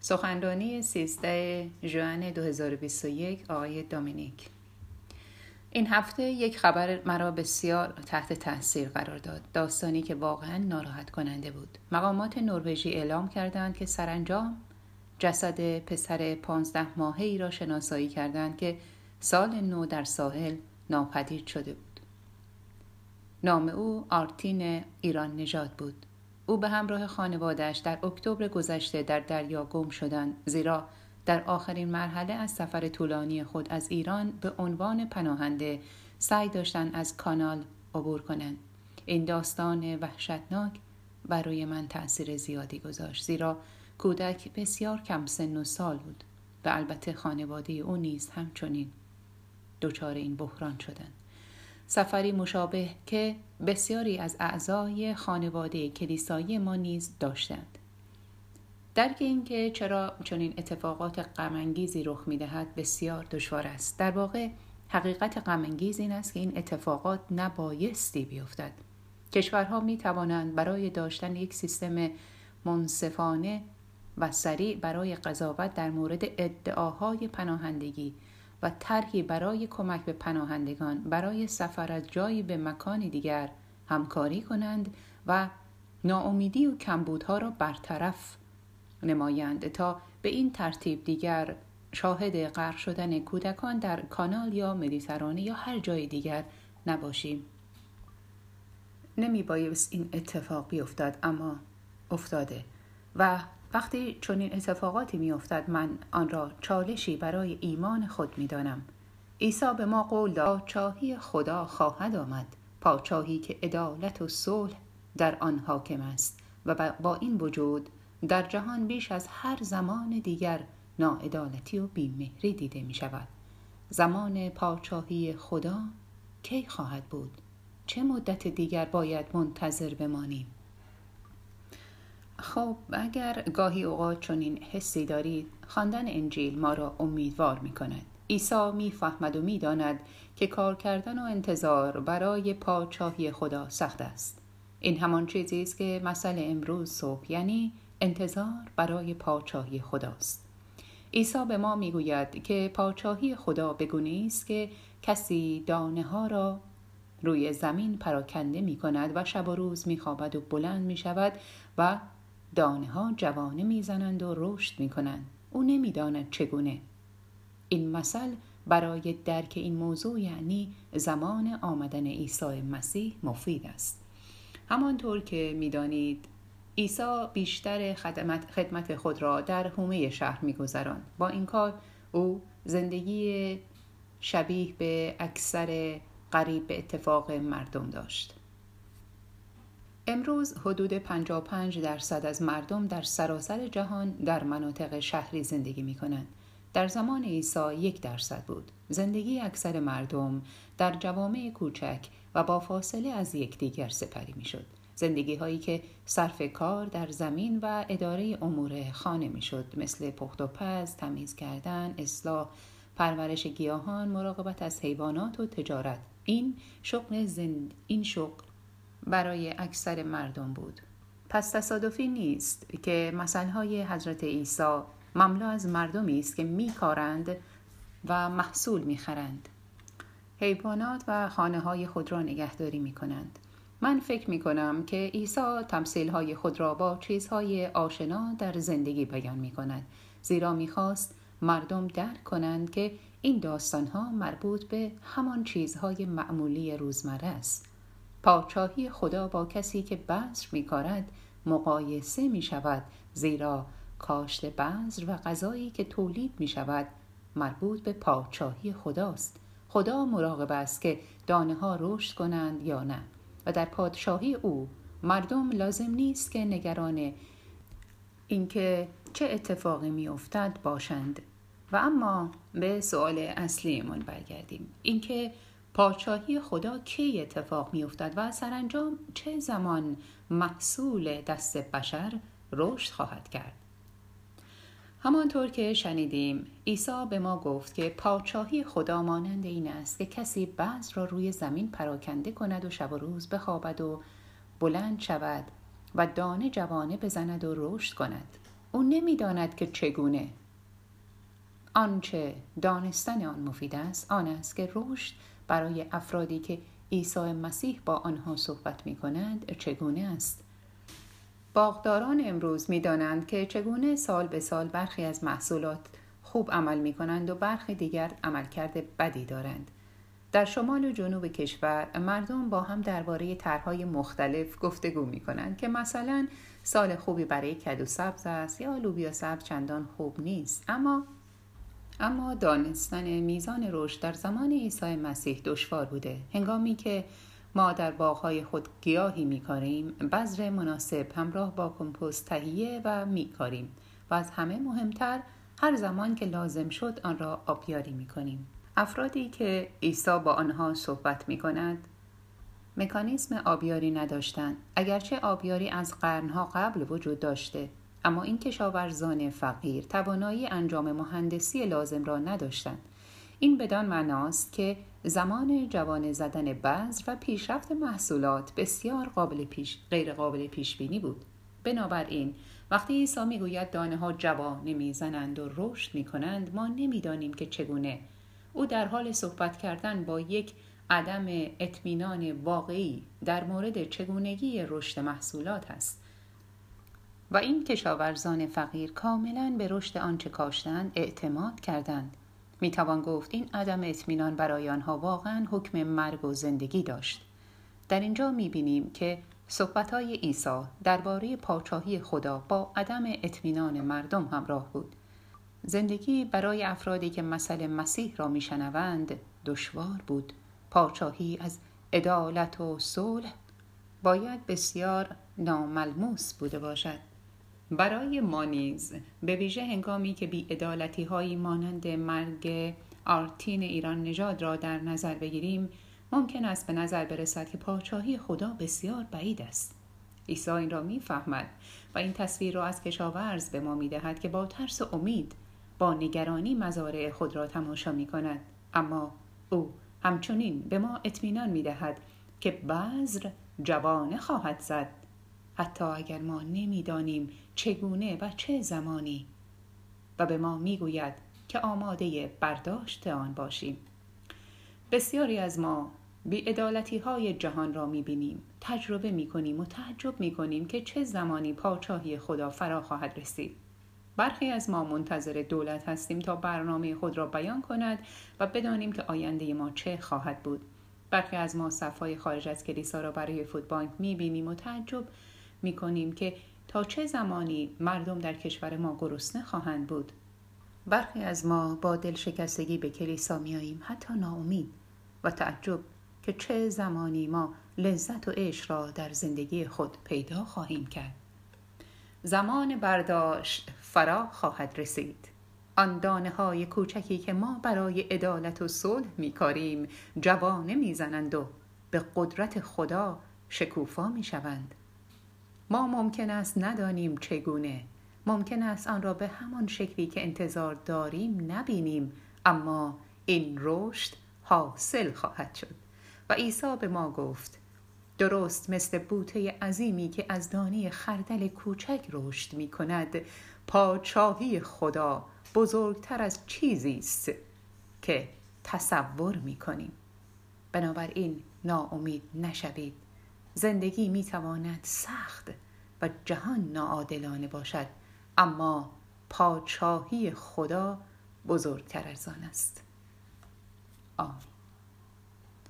سخنرانی 13 ژوئن 2021 آقای دامینیک این هفته یک خبر مرا بسیار تحت تاثیر قرار داد. داستانی که واقعا ناراحت کننده بود. مقامات نروژی اعلام کردند که سرانجام جسد پسر پانزده ماهه ای را شناسایی کردند که سال نو در ساحل ناپدید شده بود. نام او آرتین ایران نژاد بود. او به همراه خانوادهش در اکتبر گذشته در دریا گم شدند زیرا در آخرین مرحله از سفر طولانی خود از ایران به عنوان پناهنده سعی داشتند از کانال عبور کنند. این داستان وحشتناک برای من تاثیر زیادی گذاشت زیرا کودک بسیار کم سن و سال بود و البته خانواده او نیز همچنین دچار این بحران شدند. سفری مشابه که بسیاری از اعضای خانواده کلیسایی ما نیز داشتند. درک اینکه چرا چنین اتفاقات غمانگیزی رخ می‌دهد بسیار دشوار است. در واقع حقیقت غمانگیز این است که این اتفاقات نبایستی بیفتد. کشورها می توانند برای داشتن یک سیستم منصفانه و سریع برای قضاوت در مورد ادعاهای پناهندگی و طرحی برای کمک به پناهندگان برای سفر از جایی به مکان دیگر همکاری کنند و ناامیدی و کمبودها را برطرف نمایند. تا به این ترتیب دیگر شاهد غرق شدن کودکان در کانال یا مدیترانه یا هر جای دیگر نباشیم. نمی بایست این اتفاق بیفتد اما افتاده و وقتی چنین اتفاقاتی میافتد من آن را چالشی برای ایمان خود می‌دانم. عیسی به ما قول داد پاچاهی خدا خواهد آمد. پاچاهی که عدالت و صلح در آن حاکم است و با این وجود در جهان بیش از هر زمان دیگر ناعدالتی و بیمهری دیده می شود زمان پاچاهی خدا کی خواهد بود؟ چه مدت دیگر باید منتظر بمانیم؟ خب اگر گاهی اوقات چنین حسی دارید خواندن انجیل ما را امیدوار می کند عیسی می‌فهمد و می‌داند که کار کردن و انتظار برای پاچاهی خدا سخت است. این همان چیزی است که مسئله امروز صبح یعنی انتظار برای پاچاهی خداست. عیسی به ما می‌گوید که پاچاهی خدا بگونه است که کسی دانه ها را روی زمین پراکنده می کند و شب و روز می خوابد و بلند می شود و دانه ها جوانه می‌زنند و رشد می کنند. او نمی‌داند چگونه. این مثل برای درک این موضوع یعنی زمان آمدن عیسی مسیح مفید است. همانطور که می‌دانید عیسی بیشتر خدمت, خدمت خود را در حومه شهر میگذراند با این کار او زندگی شبیه به اکثر قریب به اتفاق مردم داشت امروز حدود 55 درصد از مردم در سراسر جهان در مناطق شهری زندگی می کنند. در زمان عیسی یک درصد بود. زندگی اکثر مردم در جوامع کوچک و با فاصله از یکدیگر سپری می شد. زندگی هایی که صرف کار در زمین و اداره امور خانه می شد مثل پخت و پز، تمیز کردن، اصلاح، پرورش گیاهان، مراقبت از حیوانات و تجارت. این شغل زند... این شغل برای اکثر مردم بود. پس تصادفی نیست که های حضرت عیسی مملو از مردمی است که میکارند و محصول می‌خرند. حیوانات و خانه های خود را نگهداری می کنند. من فکر می کنم که عیسی تمثیل های خود را با چیزهای آشنا در زندگی بیان می کند زیرا می‌خواست مردم درک کنند که این داستان ها مربوط به همان چیزهای معمولی روزمره است. پاچاهی خدا با کسی که بذر می کارد مقایسه می شود زیرا کاشت بذر و غذایی که تولید می شود مربوط به پاچاهی خداست. خدا مراقب است که دانه ها رشد کنند یا نه. و در پادشاهی او مردم لازم نیست که نگران اینکه چه اتفاقی می افتد باشند. و اما به سوال اصلیمون برگردیم. اینکه پاچاهی خدا کی اتفاق می افتد و سرانجام چه زمان محصول دست بشر رشد خواهد کرد؟ همانطور که شنیدیم عیسی به ما گفت که پاچاهی خدا مانند این است که کسی بعض را روی زمین پراکنده کند و شب و روز بخوابد و بلند شود و دانه جوانه بزند و رشد کند. او نمی‌داند که چگونه. آنچه دانستن آن مفید است آن است که رشد برای افرادی که عیسی مسیح با آنها صحبت می کند چگونه است؟ باغداران امروز می دانند که چگونه سال به سال برخی از محصولات خوب عمل می کنند و برخی دیگر عملکرد بدی دارند. در شمال و جنوب کشور مردم با هم درباره طرحهای مختلف گفتگو می کنند که مثلا سال خوبی برای کدو سبز است یا لوبیا سبز چندان خوب نیست اما اما دانستن میزان رشد در زمان عیسی مسیح دشوار بوده. هنگامی که ما در باغهای خود گیاهی میکاریم بذر مناسب همراه با کمپوست تهیه و میکاریم و از همه مهمتر هر زمان که لازم شد آن را آبیاری می‌کنیم. افرادی که عیسی با آنها صحبت می کند مکانیسم آبیاری نداشتند. اگرچه آبیاری از قرنها قبل وجود داشته اما این کشاورزان فقیر توانایی انجام مهندسی لازم را نداشتند. این بدان معناست که زمان جوان زدن بذر و پیشرفت محصولات بسیار قابل پیش، غیر قابل پیش بینی بود. بنابراین وقتی عیسی می‌گوید دانه ها جوان می‌زنند و رشد می کنند ما نمی‌دانیم که چگونه. او در حال صحبت کردن با یک عدم اطمینان واقعی در مورد چگونگی رشد محصولات است. و این کشاورزان فقیر کاملا به رشد آنچه کاشتند اعتماد کردند. می توان گفت این عدم اطمینان برای آنها واقعا حکم مرگ و زندگی داشت. در اینجا می بینیم که صحبت های عیسی درباره پاچاهی خدا با عدم اطمینان مردم همراه بود. زندگی برای افرادی که مسئله مسیح را میشنوند دشوار بود. پاچاهی از عدالت و صلح باید بسیار ناملموس بوده باشد. برای ما نیز به ویژه هنگامی که بیعدالتی هایی مانند مرگ آرتین ایران نژاد را در نظر بگیریم ممکن است به نظر برسد که پاچاهی خدا بسیار بعید است. عیسی این را می‌فهمد و این تصویر را از کشاورز به ما می‌دهد که با ترس و امید با نگرانی مزارع خود را تماشا می کند اما او همچنین به ما اطمینان می دهد که بذر جوانه خواهد زد. حتی اگر ما نمی‌دانیم چگونه و چه زمانی. و به ما می‌گوید که آماده برداشت آن باشیم. بسیاری از ما بیعدالتی های جهان را می بینیم تجربه می کنیم و تعجب می کنیم که چه زمانی پاچاهی خدا فرا خواهد رسید. برخی از ما منتظر دولت هستیم تا برنامه خود را بیان کند و بدانیم که آینده ما چه خواهد بود. برخی از ما صفهای خارج از کلیسا را برای فودبانک می‌بینیم و تعجب می‌کنیم که تا چه زمانی مردم در کشور ما گرسنه خواهند بود. برخی از ما با دل شکستگی به کلیسا میاییم حتی ناامید و تعجب که چه زمانی ما لذت و عشق را در زندگی خود پیدا خواهیم کرد. زمان برداشت فرا خواهد رسید. آن دانه های کوچکی که ما برای عدالت و صلح میکاریم جوانه می‌زنند و به قدرت خدا شکوفا می‌شوند. ما ممکن است ندانیم چگونه. ممکن است آن را به همان شکلی که انتظار داریم نبینیم اما این رشد حاصل خواهد شد. و عیسی به ما گفت درست مثل بوته عظیمی که از دانه خردل کوچک رشد می کند پاچاهی خدا بزرگتر از چیزی است که تصور می کنیم. بنابراین ناامید نشوید. زندگی می تواند سخت و جهان ناعادلانه باشد اما پاچاهی خدا بزرگتر از آن است. آمین.